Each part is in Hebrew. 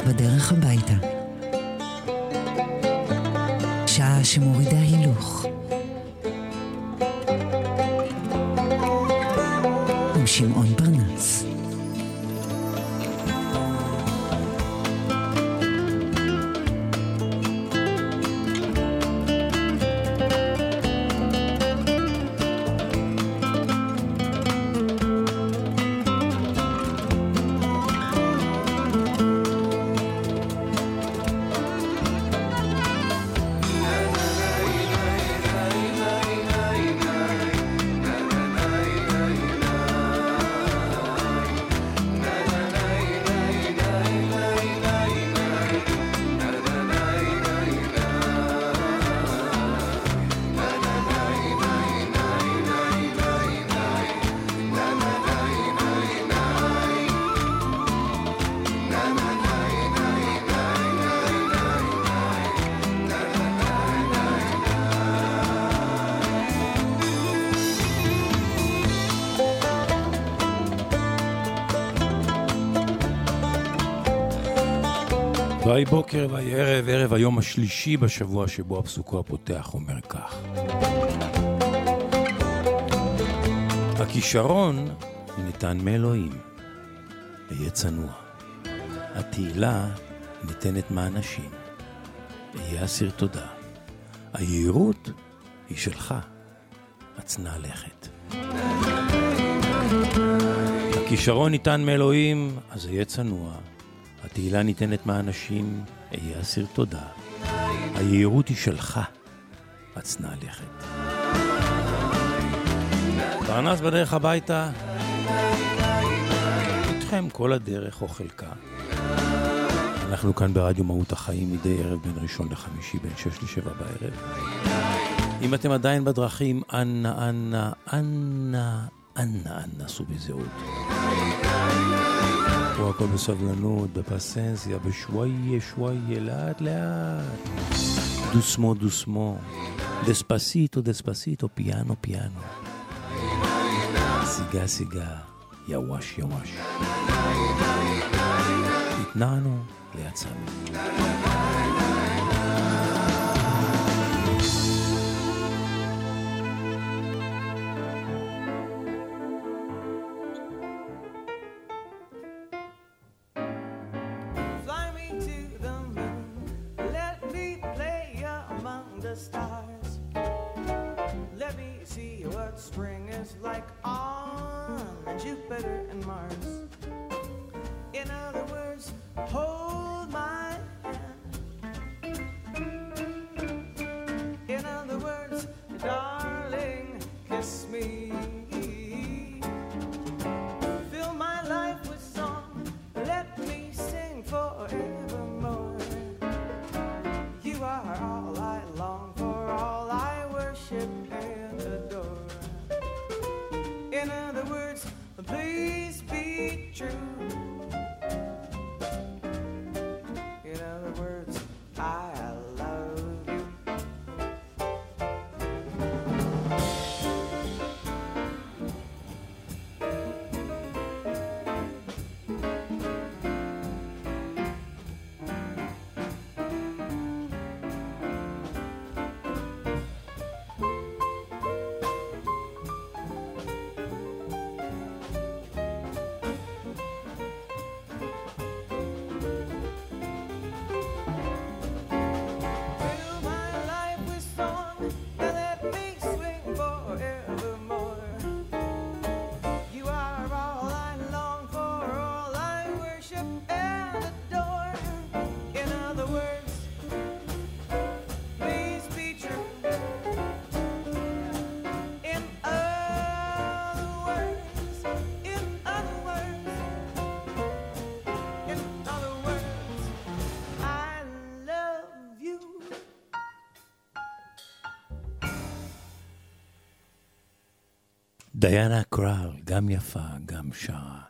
בדרך הביתה. שעה שמורידה הילוך. עם שמעון פרנס. ויהי בוקר ויהי ערב, ערב היום השלישי בשבוע שבו הפסוקו הפותח אומר כך. הכישרון ניתן מאלוהים, אהיה צנוע. התהילה ניתנת מאנשים, אהיה אסיר תודה. היהירות היא שלך, הצנע לכת. הכישרון ניתן מאלוהים, אז אהיה צנוע. התהילה ניתנת מהאנשים, אהיה אסיר תודה. היהירות היא שלך, הצנע לכת. פרנס בדרך הביתה, איתכם כל הדרך או חלקה. אנחנו כאן ברדיו מהות החיים מדי ערב בין ראשון לחמישי בין שש לשבע בערב. אם אתם עדיין בדרכים, אנא, אנא, אנא, אנא, אנא, סעו בזהות. פה הכל בסבלנות, בפסנסיה, בשוואיה, שוואיה, לאט לאט. דוסמו, דוסמו. דספסיטו, דספסיטו, פיאנו, פיאנו. סיגה, סיגה, יווש, יווש. התנענו, ליצאנו. True. דיאנה קראל, גם יפה, גם שרה,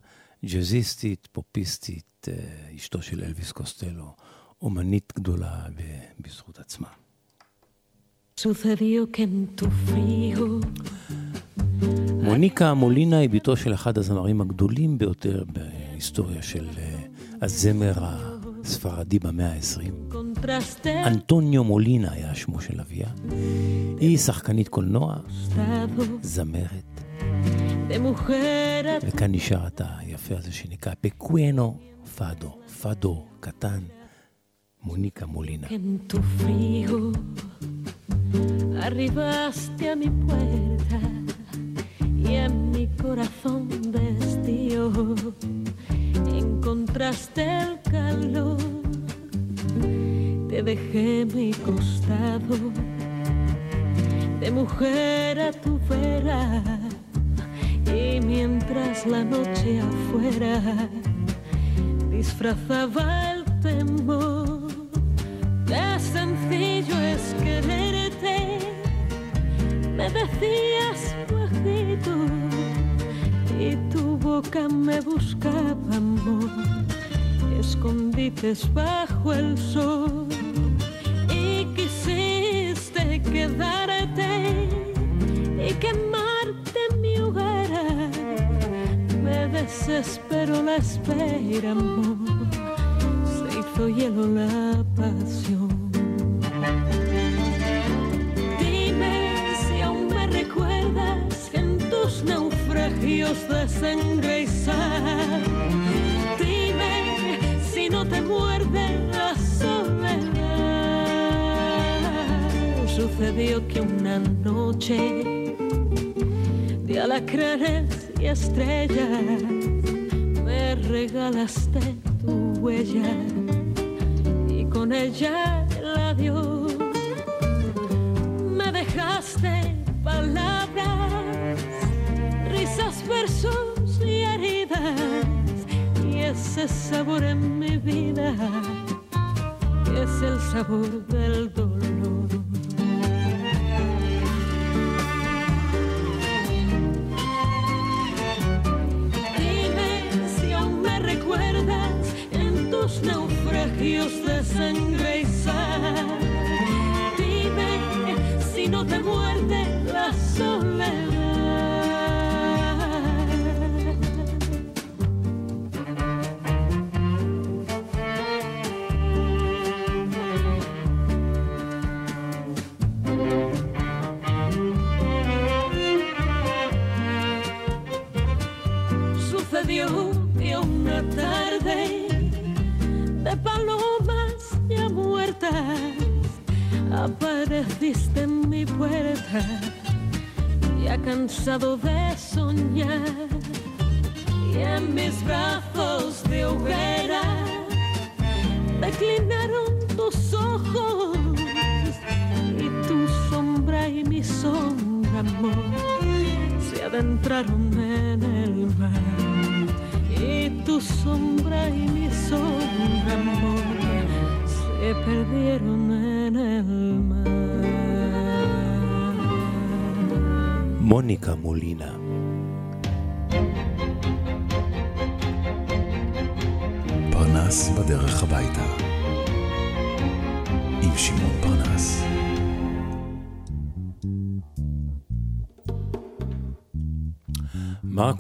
ג'אזיסטית, פופיסטית, אה, אשתו של אלוויס קוסטלו, אומנית גדולה בזכות עצמה. Frío מוניקה מולינה היא בתו של אחד הזמרים הגדולים ביותר בהיסטוריה של אה, הזמר ספרדי במאה ה-20. Contraste אנטוניו מולינה היה שמו של אביה. היא שחקנית קולנוע, זמרת, וכאן נשאר את היפה הזה שנקרא פקוונו פאדו, פאדו קטן, מוניקה מולינה. en tu frío. Arribaste a mi puerta y en mi corazón destío encontraste el calor. Te dejé mi costado de mujer a tu vera y mientras la noche afuera disfrazaba el temor. Qué sencillo es quererte, me decías bajito y tu boca me buscaba amor, escondites bajo el sol y quisiste quedarte y quemarte desespero la espera, amor se hizo hielo la pasión. Dime si aún me recuerdas en tus naufragios de sangre. Dime si no te muerde la soledad. Sucedió que una noche de alacranes y estrellas regalaste tu huella y con ella el adiós me dejaste palabras, risas, versos y heridas y ese sabor en mi vida que es el sabor del dolor. and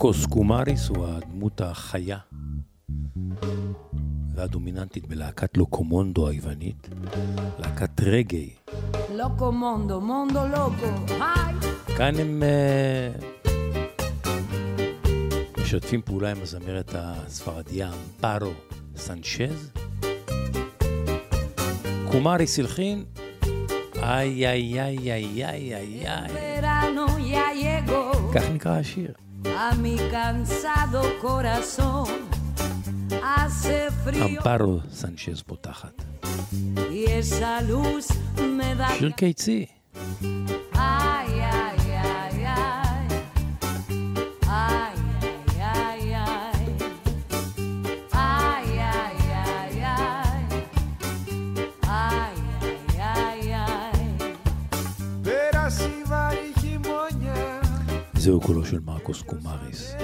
מרקוס קומריס הוא הדמות החיה והדומיננטית בלהקת לוקומונדו היוונית, להקת רגעי. Loco mondo, mondo loco. Ay, כאן הם אה, משתפים פעולה עם הזמרת הספרדיה אמפרו סנצ'ז. קומריס הלחין, איי איי איי איי איי איי איי, כך נקרא השיר. A mi cansado corazón. Hace frío אמפרו סנצ'ז פותחת. שיר קיצי. זהו קולו של מרקוס קומאריס.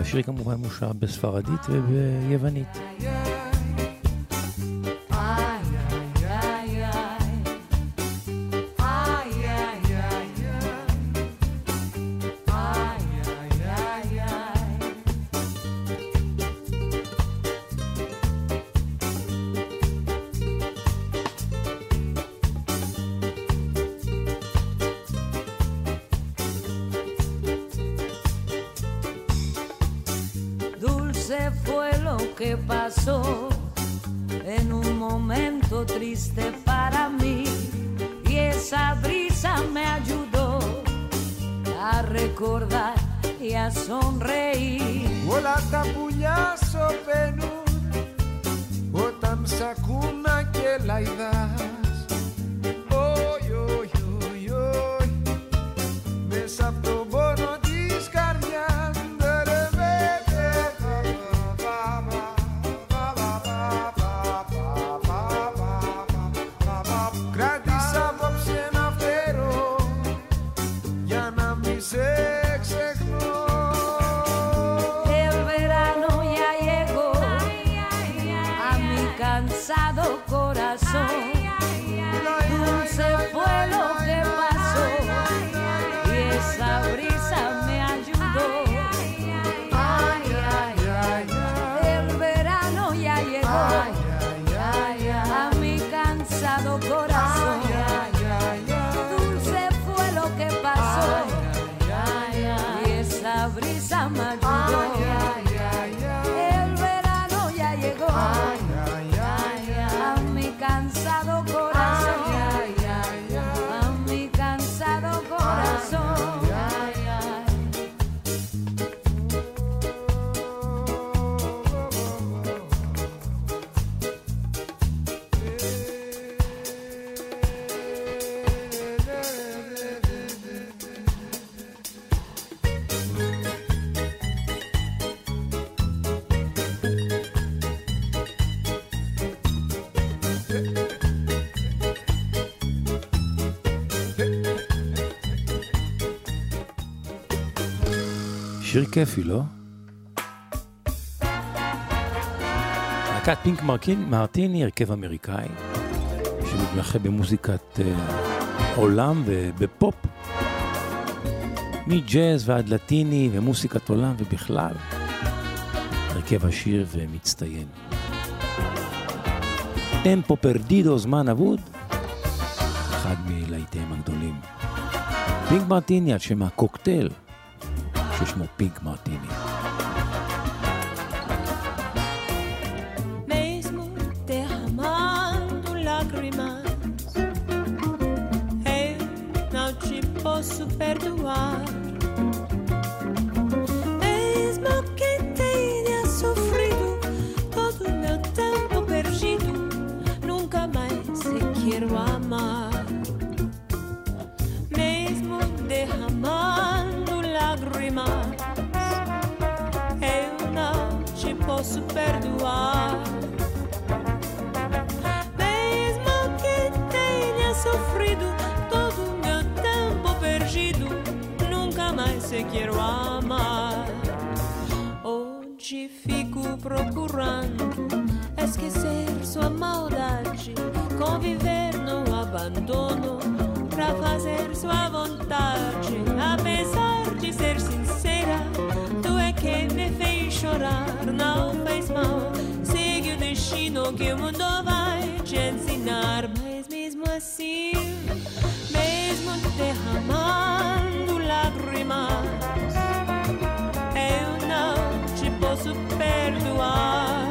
השיר כמובן מושר בספרדית וביוונית. כיפי, לא? להקת פינק מרקין, מרטיני, הרכב אמריקאי, שמתמחה במוזיקת אה, עולם ובפופ, מג'אז ועד לטיני ומוסיקת עולם ובכלל, הרכב עשיר ומצטיין. טמפו פרדידו, זמן אבוד, אחד מלהיטיהם הגדולים. פינק מרטיני על שם הקוקטייל, ששמו פיג מרטיני. Posso perdoar mesmo que tenha sofrido todo o meu tempo perdido, nunca mais quero amar, mesmo derramar. Mesmo que tenha sofrido todo o meu tempo perdido, nunca mais te quero amar. Hoje fico procurando esquecer sua maldade, conviver no abandono, pra fazer sua vontade. Apesar de ser sincera, chorar, não fez mal. Sigue o destino que o mundo vai te ensinar, mas mesmo assim, mesmo derramando lágrimas, eu não te posso perdoar.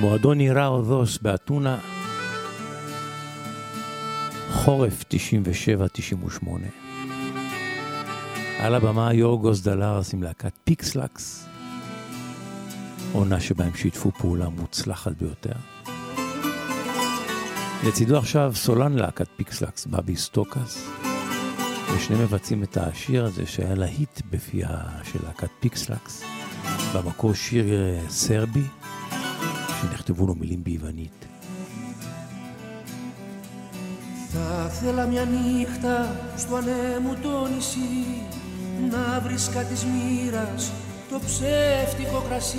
מועדון יירה אודוס באתונה, חורף 97-98. על הבמה יורגוס דלאראס עם להקת פיקס לקס, עונה שבה הם שיתפו פעולה מוצלחת ביותר. לצידו עכשיו סולן להקת פיקס לקס, באביס סטוקאס, ושניהם מבצעים את השיר הזה שהיה להיט בפיה של להקת פיקסלקס, במקור שיר סרבי, Θα θέλα μια νύχτα στο ανέμου το νησί να βρίσκα της μοίρας το ψεύτικο κρασί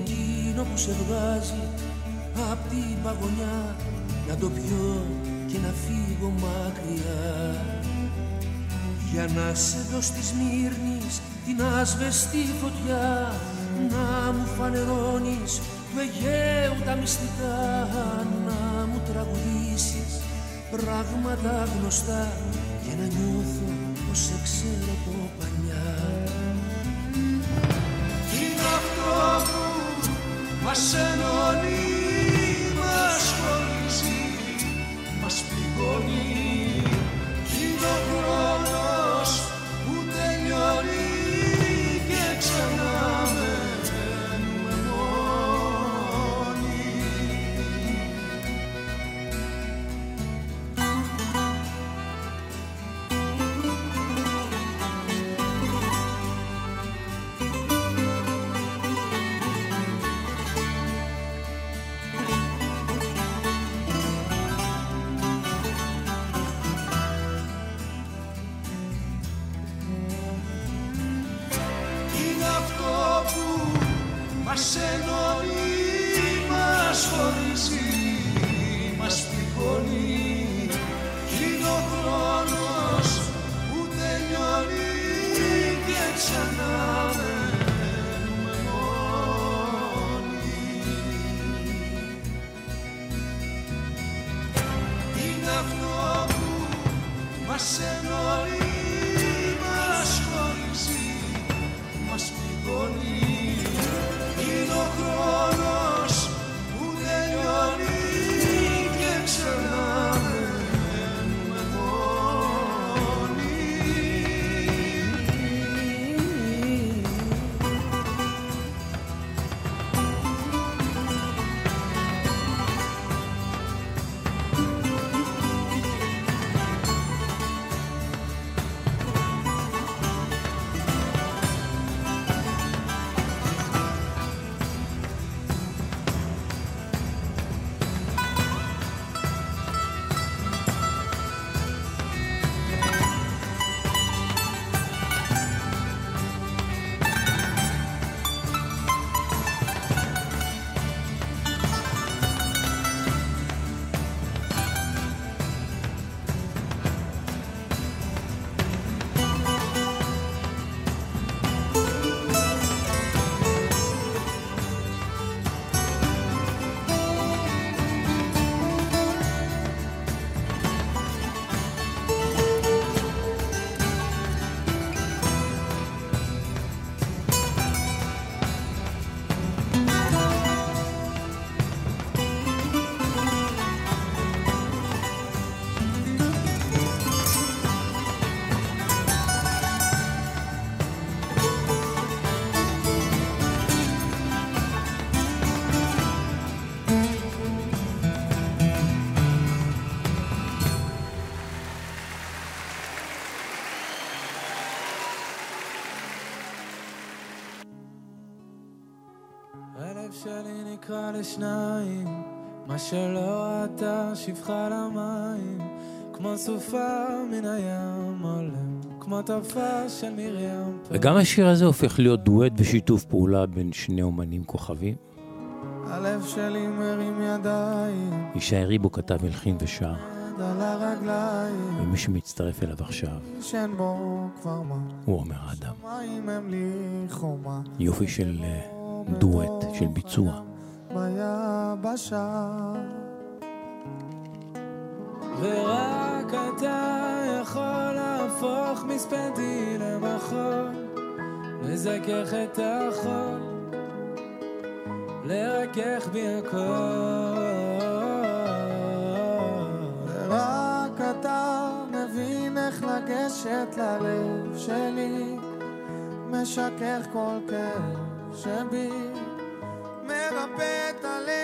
εκείνο που σε βγάζει απ' την παγωνιά να το πιω και να φύγω μακριά. Για να σε δω στη Σμύρνης την άσβεστη φωτιά να μου φανερώνεις του Αιγαίου τα μυστικά να μου τραγουδήσεις πράγματα γνωστά και να νιώθω πως σε ξέρω από παλιά. Είναι αυτό που μας ενώνει, μας χωρίζει, μας πληγώνει. Είναι נקרע לשניים, מה שלא ראתה שפחה למים, כמו סופה מן הים עולם, כמו טפה של מרים. וגם השיר הזה הופך להיות דואט ושיתוף פעולה בין שני אומנים כוכבים. הלב שלי מרים ידיים, ישי ריבו כתב הלחין ושר, על הרגליים, ומי שמצטרף אליו עכשיו הוא עומר אדם. יופי של אה, דואט, של ביצוע. ביבשה. ורק אתה יכול להפוך מספדי למחול, לזכך את החול, לרכך בי הכל. ורק אתה מבין איך לגשת ללב שלי, משכך כל כאב שבי. מרפא את הלב.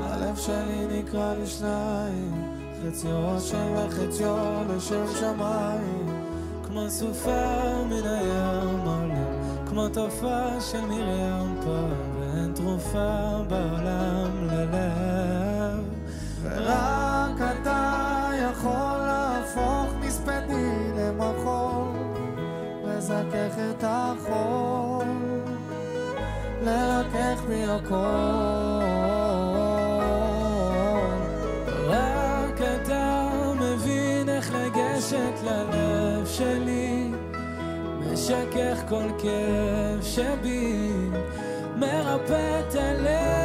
הלב שלי נקרע לשניים, חציו ראשם וחציו לשם שמיים, כמו סופה מן הים עולה, כמו תופעה של מרים פעם. תרופה בעולם ללב. ורק אתה יכול להפוך מספדי למחול לזכך את החול לרכך בי הכל. רק אתה מבין איך לגשת ללב שלי משכך כל כאב שבי מרפא את ויש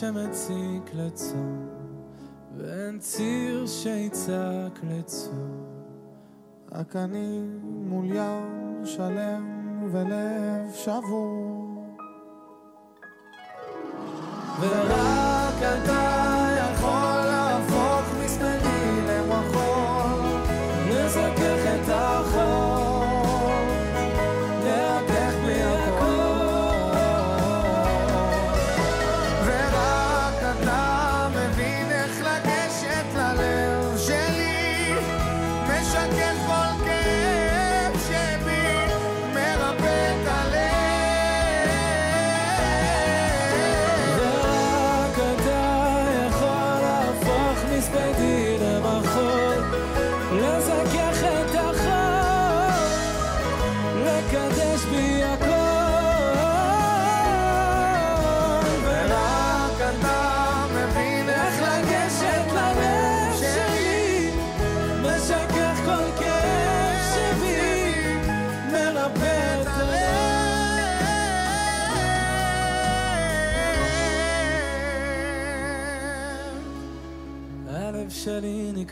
שמציק לצום, ואין ציר שיצעק לצום. רק אני מול ים שלם ולב שבור. ורק אתה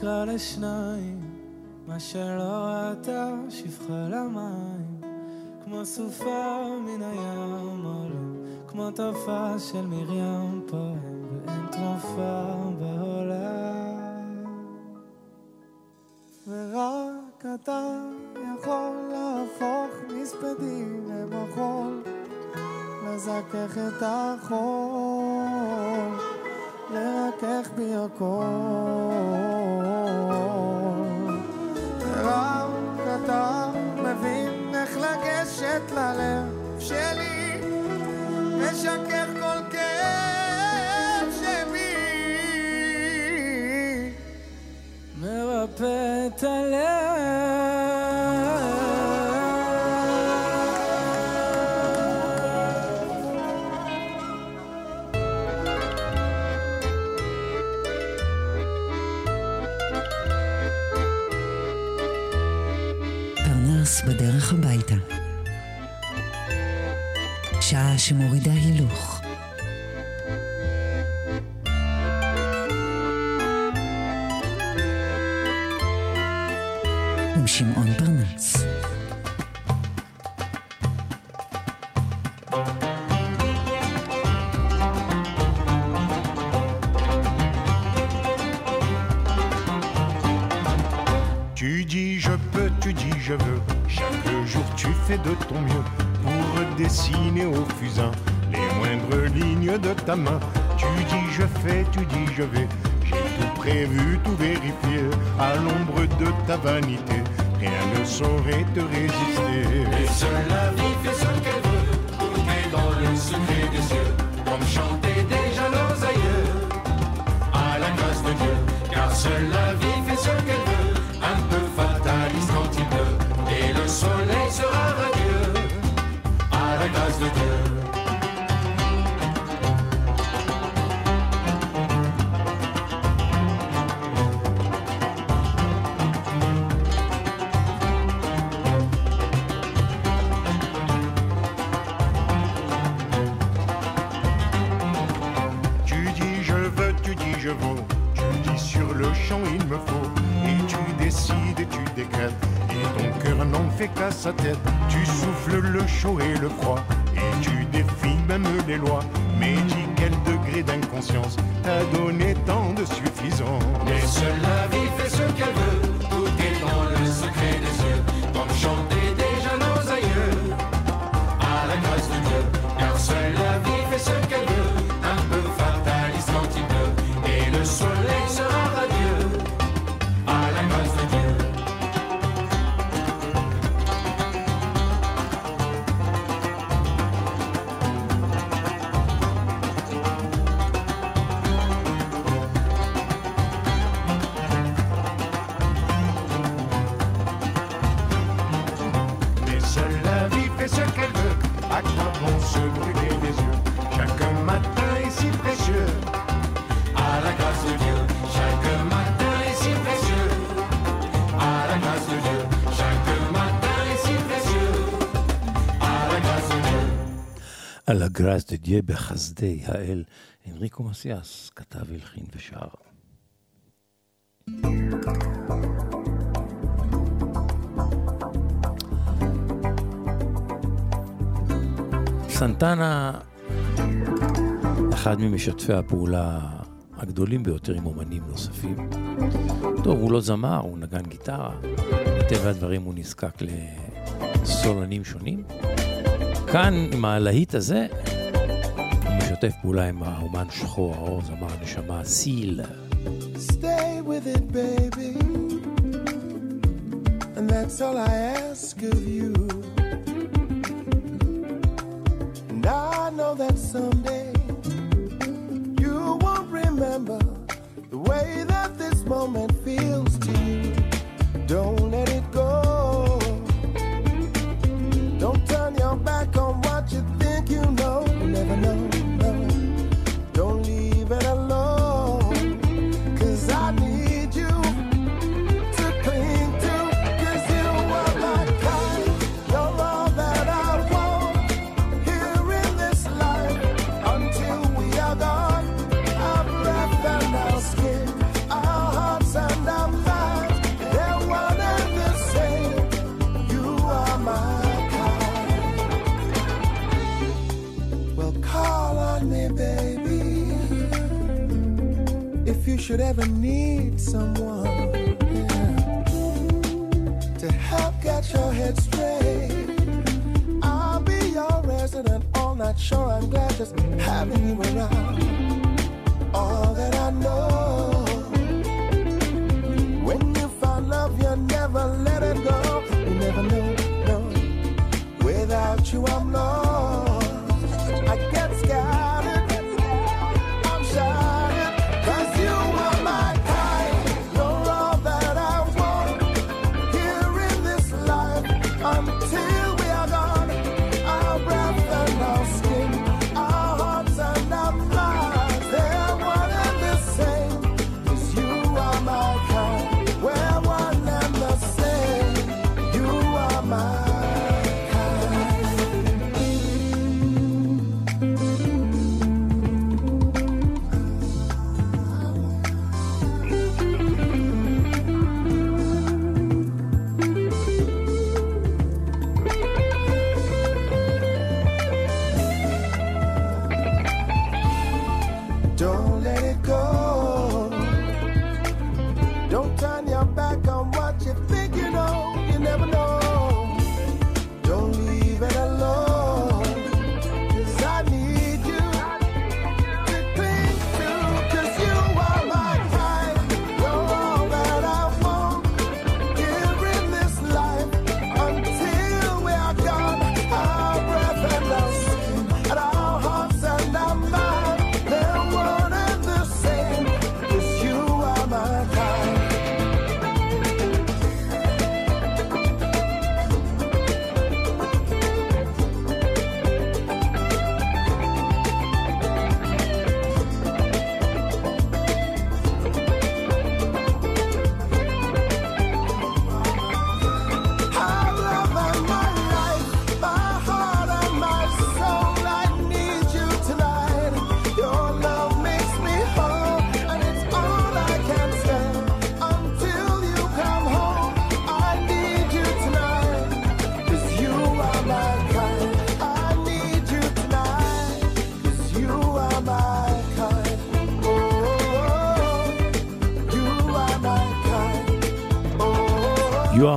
נקרע לשניים, מה שלא ראתה שפחה למים, כמו סופה מן הים עולה, כמו תופעה של מרים פועם, ואין תרופה בעולם. ורק אתה יכול להפוך מספדי למחול, לזכך את החול, לרכך בי הכל. אישה שמורידה הילוך. עם שמעון Tu dis je peux, tu dis je veux, chaque jour tu fais de ton mieux les moindres lignes de ta main. Tu dis je fais, tu dis je vais. J'ai tout prévu, tout vérifié à l'ombre de ta vanité. Rien ne saurait te résister. Et seule la vie fait ce qu'elle veut, on est dans le secret. conscience t'a donné tant de suffisance. Mais cela גראס דדיה בחסדי האל, אנריקו מסיאס כתב, הלחין ושר. סנטנה, אחד ממשתפי הפעולה הגדולים ביותר עם אומנים נוספים. טוב, הוא לא זמר, הוא נגן גיטרה. מטבע הדברים הוא נזקק לסולנים שונים. כאן, עם הלהיט הזה, הוא משתף פעולה עם האומן שחור האור, זמר הנשמה, סיל. Stay with it, baby. And that's all I ask of you. And I know that someday you won't remember the way that this moment feels to you. Don't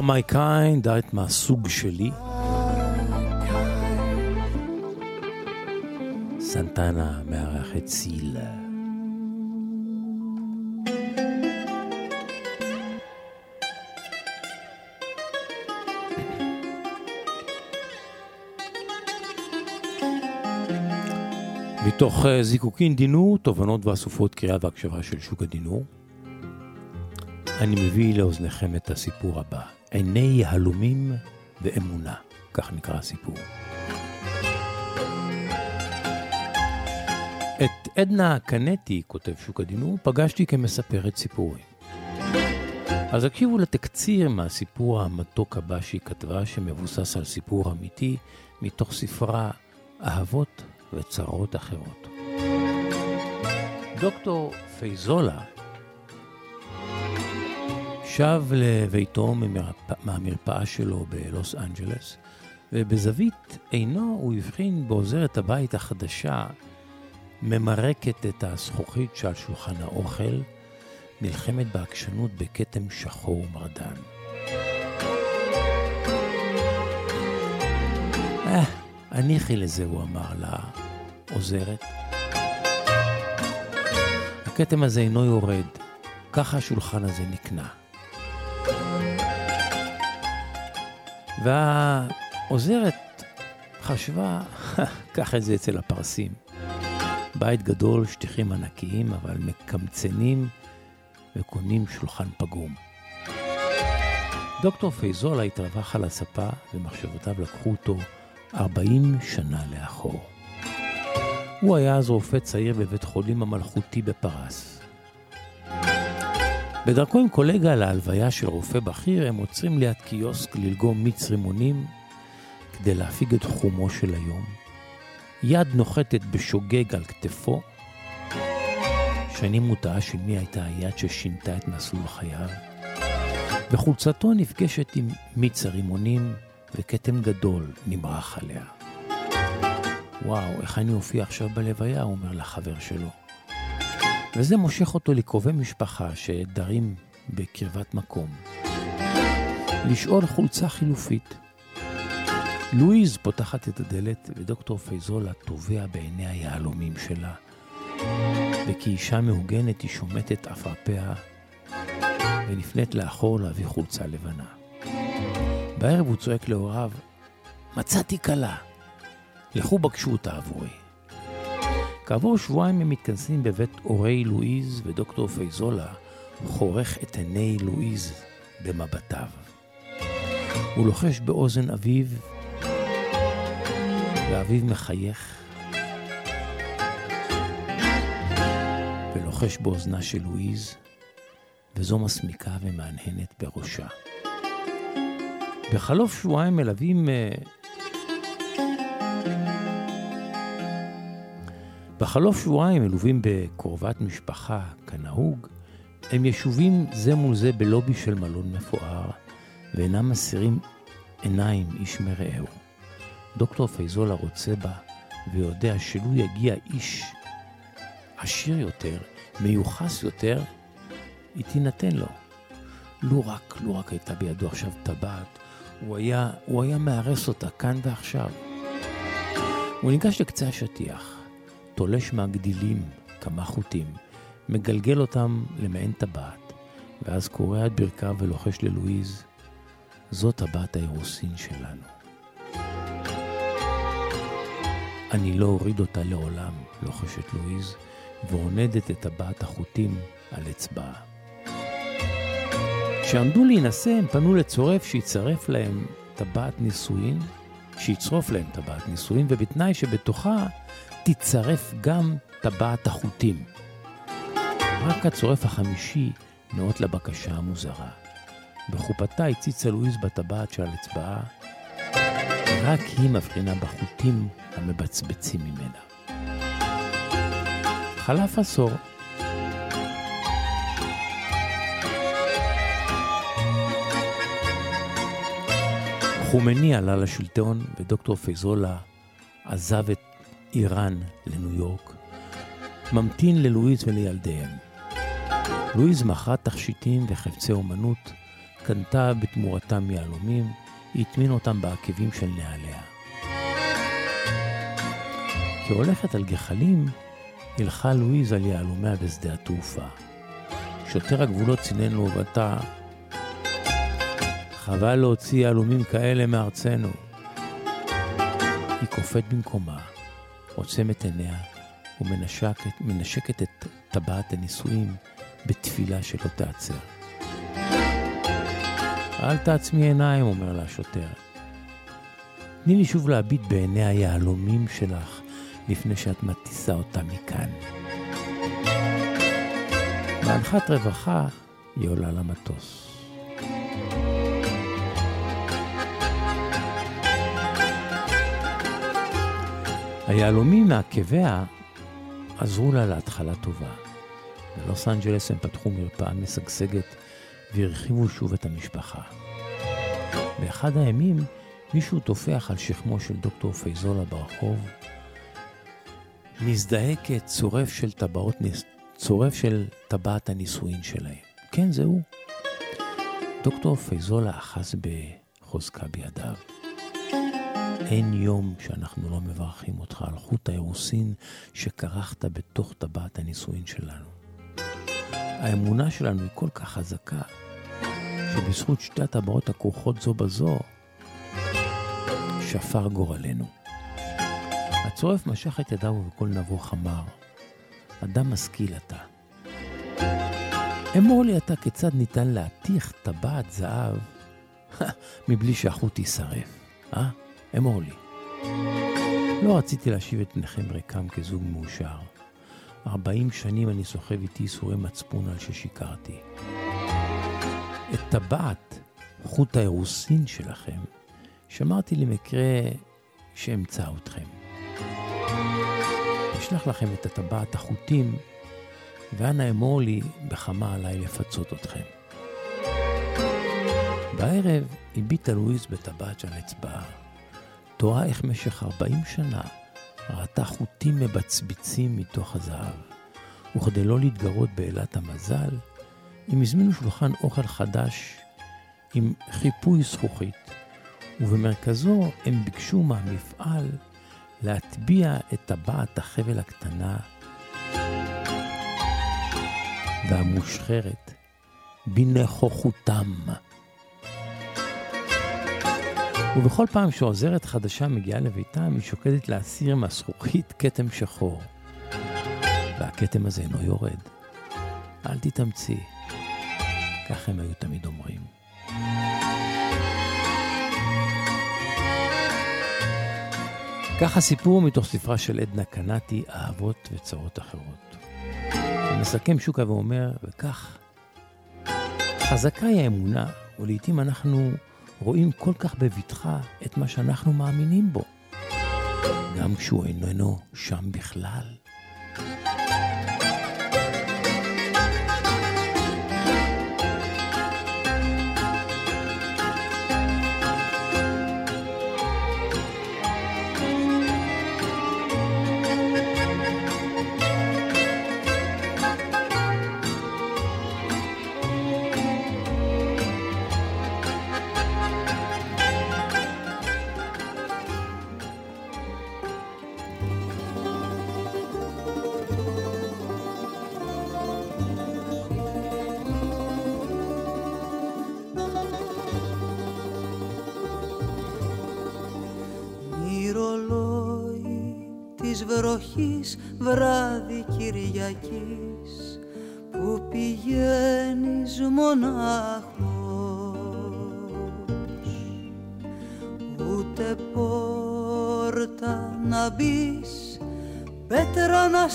my kind, את מהסוג שלי. סנטנה מארחת סיל. מתוך אה, זיקוקין דינור, תובנות ואסופות קריאה והקשבה של שוק הדינור. אני מביא לאוזניכם את הסיפור הבא, עיני יהלומים ואמונה, כך נקרא הסיפור. את עדנה קנטי, כותב שוק הדינור, פגשתי כמספרת סיפורים. אז הקשיבו לתקציר מהסיפור המתוק הבא שהיא כתבה, שמבוסס על סיפור אמיתי, מתוך ספרה אהבות וצרות אחרות. דוקטור פייזולה שב לביתו. מהמרפאה שלו בלוס אנג'לס, ובזווית עינו הוא הבחין בעוזרת הבית החדשה ממרקת את הזכוכית שעל שולחן האוכל, נלחמת בעקשנות בכתם שחור ומרדן. אה, הניחי לזה, הוא אמר לעוזרת. הכתם הזה אינו יורד, ככה השולחן הזה נקנה. והעוזרת חשבה, קח את זה אצל הפרסים. בית גדול, שטיחים ענקיים, אבל מקמצנים וקונים שולחן פגום. דוקטור פייזולה התרווח על הספה, ומחשבותיו לקחו אותו 40 שנה לאחור. הוא היה אז רופא צעיר בבית חולים המלכותי בפרס. בדרכו עם קולגה להלוויה של רופא בכיר, הם עוצרים ליד קיוסק ללגום מיץ רימונים כדי להפיג את חומו של היום. יד נוחתת בשוגג על כתפו. שנים הוא טעה של מי הייתה היד ששינתה את מסלול חייו. וחולצתו נפגשת עם מיץ הרימונים, וכתם גדול נמרח עליה. וואו, איך אני אופיע עכשיו בלוויה, הוא אומר לחבר שלו. וזה מושך אותו לקרובי משפחה שדרים בקרבת מקום. לשאול חולצה חילופית. לואיז פותחת את הדלת ודוקטור פייזולה טובע בעיני היהלומים שלה. וכאישה מהוגנת היא שומטת עפרפיה ונפנית לאחור להביא חולצה לבנה. בערב הוא צועק להוריו, מצאתי כלה, לכו בקשו אותה עבורי. כעבור שבועיים הם מתכנסים בבית הורי לואיז, ודוקטור פייזולה חורך את עיני לואיז במבטיו. הוא לוחש באוזן אביו, ואביו מחייך, ולוחש באוזנה של לואיז, וזו מסמיקה ומהנהנת בראשה. בחלוף שבועיים מלווים... בחלוף שבועיים מלווים בקרובת משפחה, כנהוג, הם ישובים זה מול זה בלובי של מלון מפואר, ואינם מסירים עיניים איש מרעהו. דוקטור פייזולה רוצה בה, ויודע שלו יגיע איש עשיר יותר, מיוחס יותר, היא תינתן לו. לו רק, לו רק הייתה בידו עכשיו טבעת, הוא היה, הוא היה מארס אותה כאן ועכשיו. הוא ניגש לקצה השטיח, תולש מהגדילים כמה חוטים, מגלגל אותם למעין טבעת, ואז קורע את ברכיו ולוחש ללואיז, זאת טבעת האירוסין שלנו. אני לא אוריד אותה לעולם, לוחשת לואיז, ועונדת את טבעת החוטים על אצבעה. כשעמדו להינשא, הם פנו לצורף שיצרף להם טבעת נישואין, שיצרוף להם טבעת נישואין, ובתנאי שבתוכה תצרף גם טבעת החוטים. רק הצורף החמישי נאות לבקשה המוזרה. בחופתה הציצה לואיז בטבעת שעל אצבעה, רק היא מבחינה בחוטים המבצבצים ממנה. חלף עשור. חומני עלה לשלטון ודוקטור פייזולה עזב את איראן לניו יורק, ממתין ללואיז ולילדיהם. לואיז מכרה תכשיטים וחפצי אומנות קנתה בתמורתם יהלומים, הטמין אותם בעקבים של נעליה. כהולכת על גחלים, הלכה לואיז על יהלומיה בשדה התעופה. שוטר הגבולות צינן לו ובטא, חבל להוציא יהלומים כאלה מארצנו. היא קופאת במקומה, עוצמת עיניה ומנשקת מנשקת את טבעת הנישואים בתפילה שלא תעצר. אל תעצמי עיניים, אומר לה השוטר. תני לי שוב להביט בעיני היהלומים שלך לפני שאת מטיסה אותה מכאן. באנחת רווחה היא עולה למטוס. היהלומים מעקביה עזרו לה להתחלה טובה. בלוס אנג'לס הם פתחו מרפאה משגשגת והרחיבו שוב את המשפחה. באחד הימים מישהו טופח על שכמו של דוקטור פייזולה ברחוב, מזדהה כצורף של טבעות, צורף של טבעת הנישואין שלהם. כן, זה הוא. דוקטור פייזולה אחז בחוזקה בידיו. אין יום שאנחנו לא מברכים אותך על חוט האירוסין שכרכת בתוך טבעת הנישואין שלנו. האמונה שלנו היא כל כך חזקה, שבזכות שתי הטבעות הכרוכות זו בזו, שפר גורלנו. הצורף משך את ידיו ובקול נבוך אמר, אדם משכיל אתה. אמור לי אתה כיצד ניתן להתיך טבעת זהב מבלי שהחוט יישרף, אה? אמור לי. לא רציתי להשיב את פניכם ריקם כזוג מאושר. ארבעים שנים אני סוחב איתי ייסורי מצפון על ששיקרתי. את טבעת חוט האירוסין שלכם שמרתי למקרה שאמצא אתכם. אשלח לכם את הטבעת החוטים, ואנא אמור לי בכמה עליי לפצות אתכם. בערב הביטה לואיז בטבעת של אצבעה. תוהה איך משך ארבעים שנה ראתה חוטים מבצביצים מתוך הזהב. וכדי לא להתגרות באלת המזל, הם הזמינו שולחן אוכל חדש עם חיפוי זכוכית, ובמרכזו הם ביקשו מהמפעל להטביע את טבעת החבל הקטנה והמושחרת בנכוחותם. ובכל פעם שעוזרת חדשה מגיעה לביתם, היא שוקדת להסיר מהזכוכית כתם שחור. והכתם הזה אינו יורד. אל תתאמצי. כך הם היו תמיד אומרים. כך הסיפור מתוך ספרה של עדנה קנטי, אהבות וצרות אחרות. מסכם שוקה ואומר, וכך, חזקה היא האמונה, ולעיתים אנחנו רואים כל כך בבטחה את מה שאנחנו מאמינים בו, גם כשהוא איננו שם בכלל.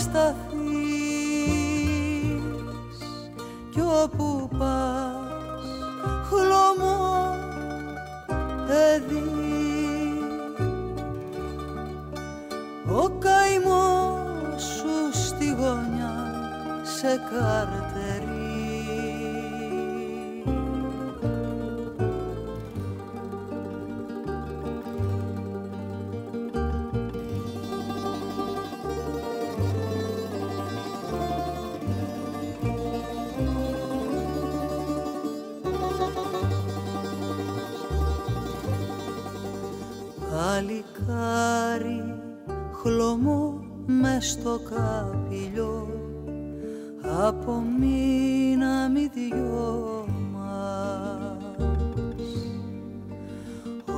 the στο καπηλιό από μη δυο μας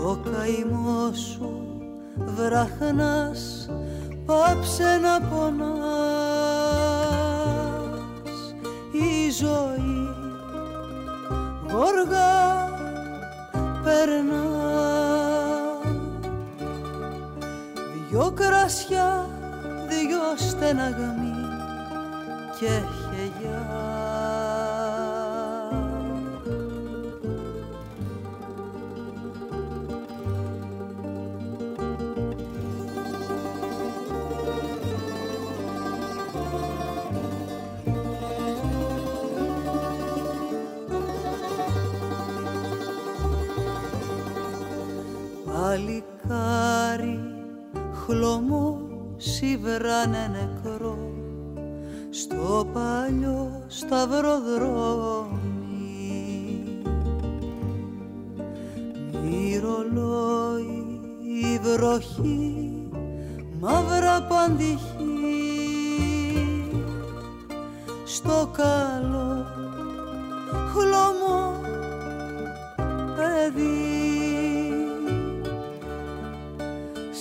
ο καημός σου βραχνάς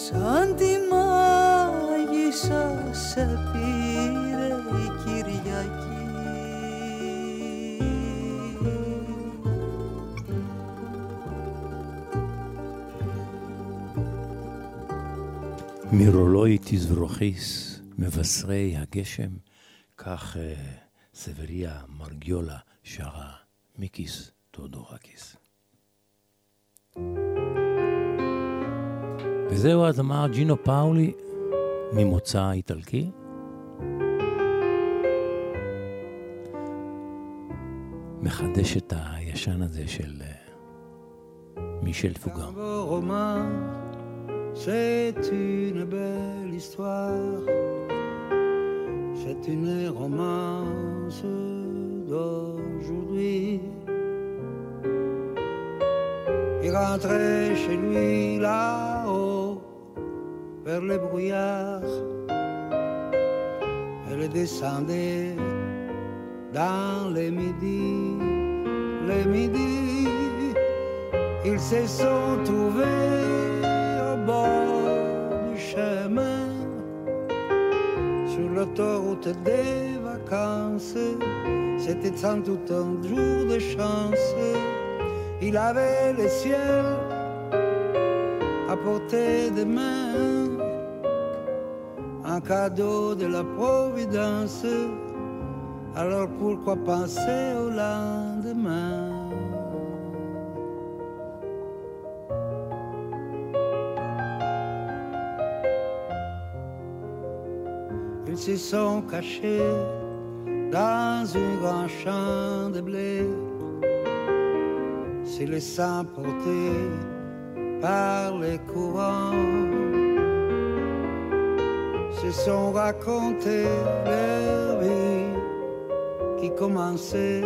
σαν τη μάγισσα σε πήρε η Κυριακή מרולוי תזרוכיס, מבשרי הגשם, כך אה, סבריה מרגיולה שרה מיקיס טודורקיס. וזהו הזמר ג'ינו פאולי ממוצא איטלקי. מחדש את הישן הזה של אה, מישל פוגה. c'est une belle histoire, c'est une romance d'aujourd'hui. Il rentrait chez lui là-haut, vers les brouillards, elle descendait dans les midis, les midis. Ils se sont trouvés au bord du chemin, sur l'autoroute des vacances. C'était sans doute un jour de chance. Il avait le ciel à portée de main, un cadeau de la Providence. Alors pourquoi penser au lendemain? Ils se sont cachés dans un grand champ de blé, se laissant porter par les courants, se sont racontés leur vie qui commençait.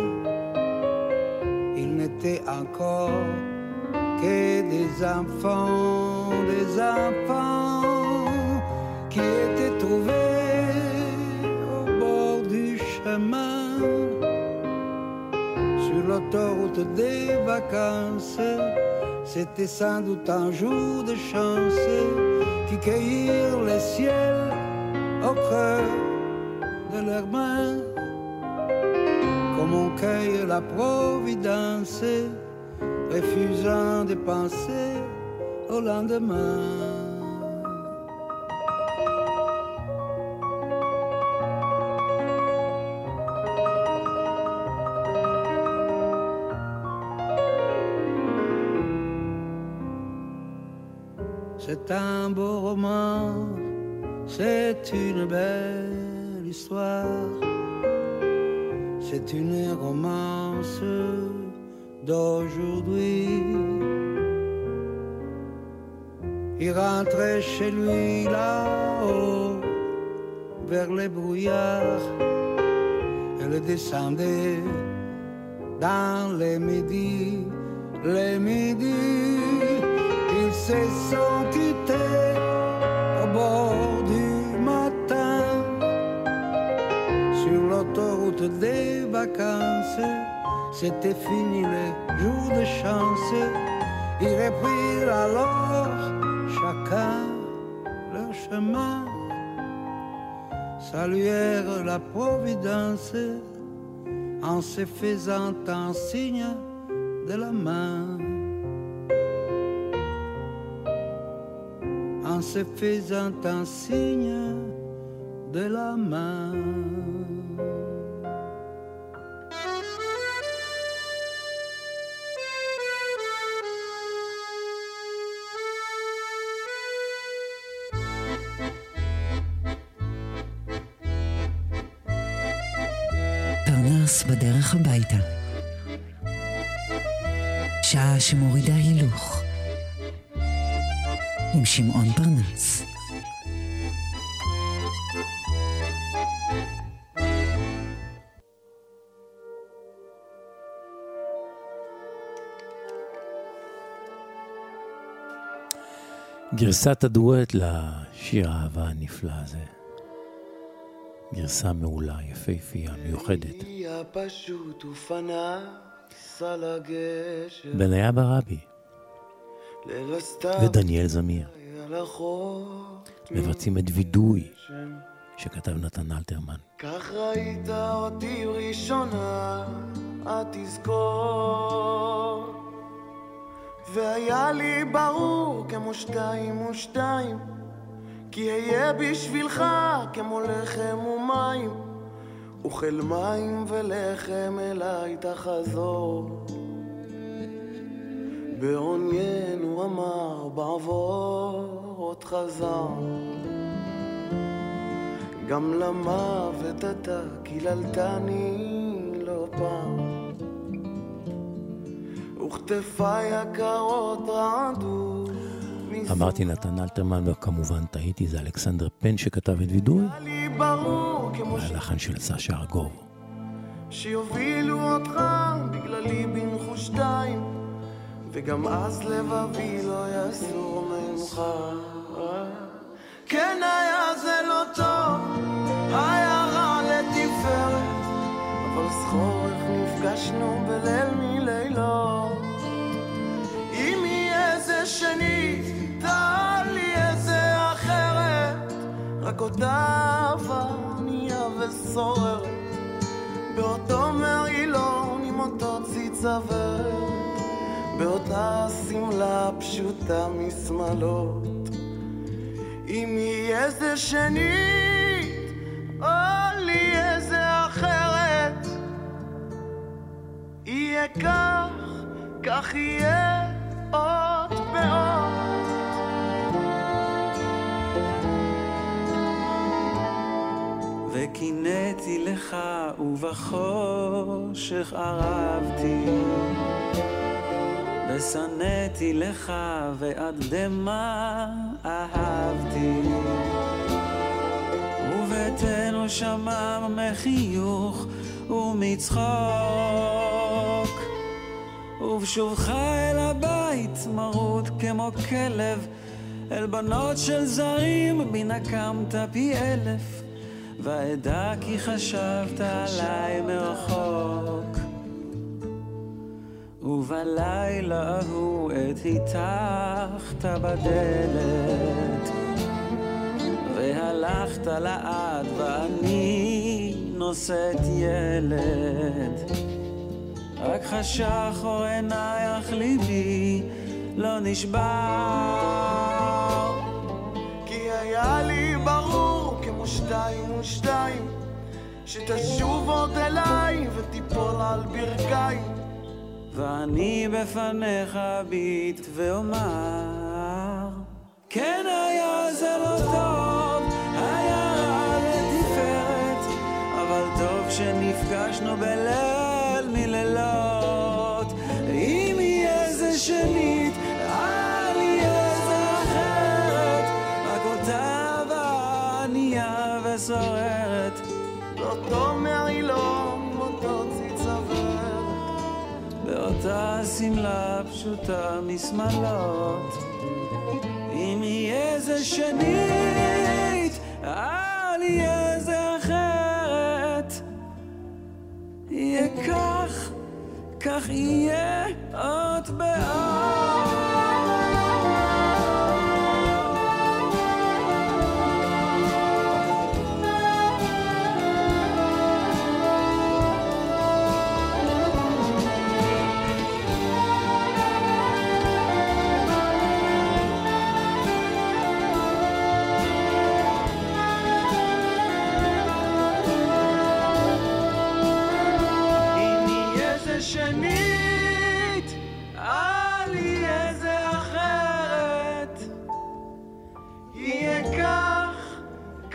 Ils n'étaient encore que des enfants, des enfants qui étaient trouvés au bord du chemin, sur l'autoroute des vacances. C'était sans doute un jour de chance qui cueillirent le ciel au creux de leurs mains, comme on cueille la providence, refusant de penser au lendemain. Chez lui là-haut, vers les brouillards, elle descendait dans les midis, les midis. Ils se sont quittés au bord du matin, sur l'autoroute des vacances. C'était fini les jours de chance. Ils reprirent alors chacun Saluèrent la Providence en se faisant un signe de la main. En se faisant un signe de la main. בדרך הביתה. שעה שמורידה הילוך. עם שמעון פרנס. גרסת הדואט לשיר האהבה הנפלא הזה. גרסה מעולה, יפהפייה, מיוחדת. בניה ברבי ודניאל זמיר מבצעים את וידוי שכתב נתן אלתרמן. כך ראית אותי ראשונה, את תזכור. והיה לי ברור כמו שתיים ושתיים, כי אהיה בשבילך כמו לחם ומים, אוכל מים ולחם אליי תחזור. בעוניין הוא אמר בעבור עוד חזר. גם למוות אתה קיללתני לא פעם וכתפיי הקרות רעדו אמרתי נתן אלתרמן, וכמובן טעיתי, זה אלכסנדר פן שכתב את וידוי. והלחן של סשה ארגוב. שיובילו אותך בגללי בנחושתיים וגם אז לבבי לא יסור ממך כן היה זה לא טוב, היה רע לתפארת אבל זכור איך נפגשנו בליל מלילות אם יהיה זה שנית, תעל לי איזה אחרת רק אותה ענייה וסוררת. באותו מרעילון עם אותו ציצוות באותה שמלה פשוטה משמאלות. אם יהיה זה שנית או לי איזה אחרת יהיה כך, כך יהיה עוד ועוד וקינאתי לך ובחושך ערבתי. ושנאתי לך ועד דמע אהבתי. וביתנו שמם מחיוך ומצחוק. ובשובך אל הבית מרוט כמו כלב אל בנות של זרים בי נקמת פי אלף ואדע כי חשבת עליי מרחוק. ובלילה ההוא עת הטחת בדלת והלכת לעד ואני נושאת ילד. רק חשך אור עינייך ליבי לא נשבר. כי היה לי ברור כמו שתיים ושתיים שתשוב עוד אליי ותיפול על ברכיים ואני בפניך אביט ואומר כן היה זה לא טוב, היה רע לתפארת אבל טוב שנפגשנו בליל שמלה פשוטה משמאלות. אם יהיה זה שנית, אל יהיה זה אחרת. יהיה כך, כך יהיה עוד בעוד.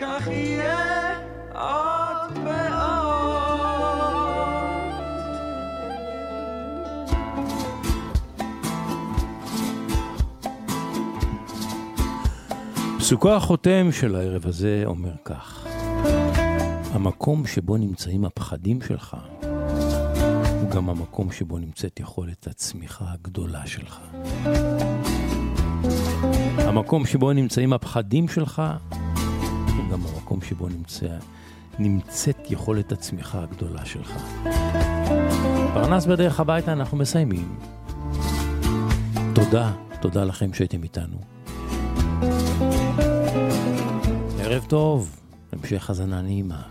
כך יהיה עוד מאוד. פסוקו החותם של הערב הזה אומר כך: המקום שבו נמצאים הפחדים שלך, הוא גם המקום שבו נמצאת יכולת הצמיחה הגדולה שלך. המקום שבו נמצאים הפחדים שלך, המקום שבו נמצא, נמצאת יכולת הצמיחה הגדולה שלך. פרנס בדרך הביתה אנחנו מסיימים. תודה, תודה לכם שהייתם איתנו. ערב טוב, המשך האזנה נעימה.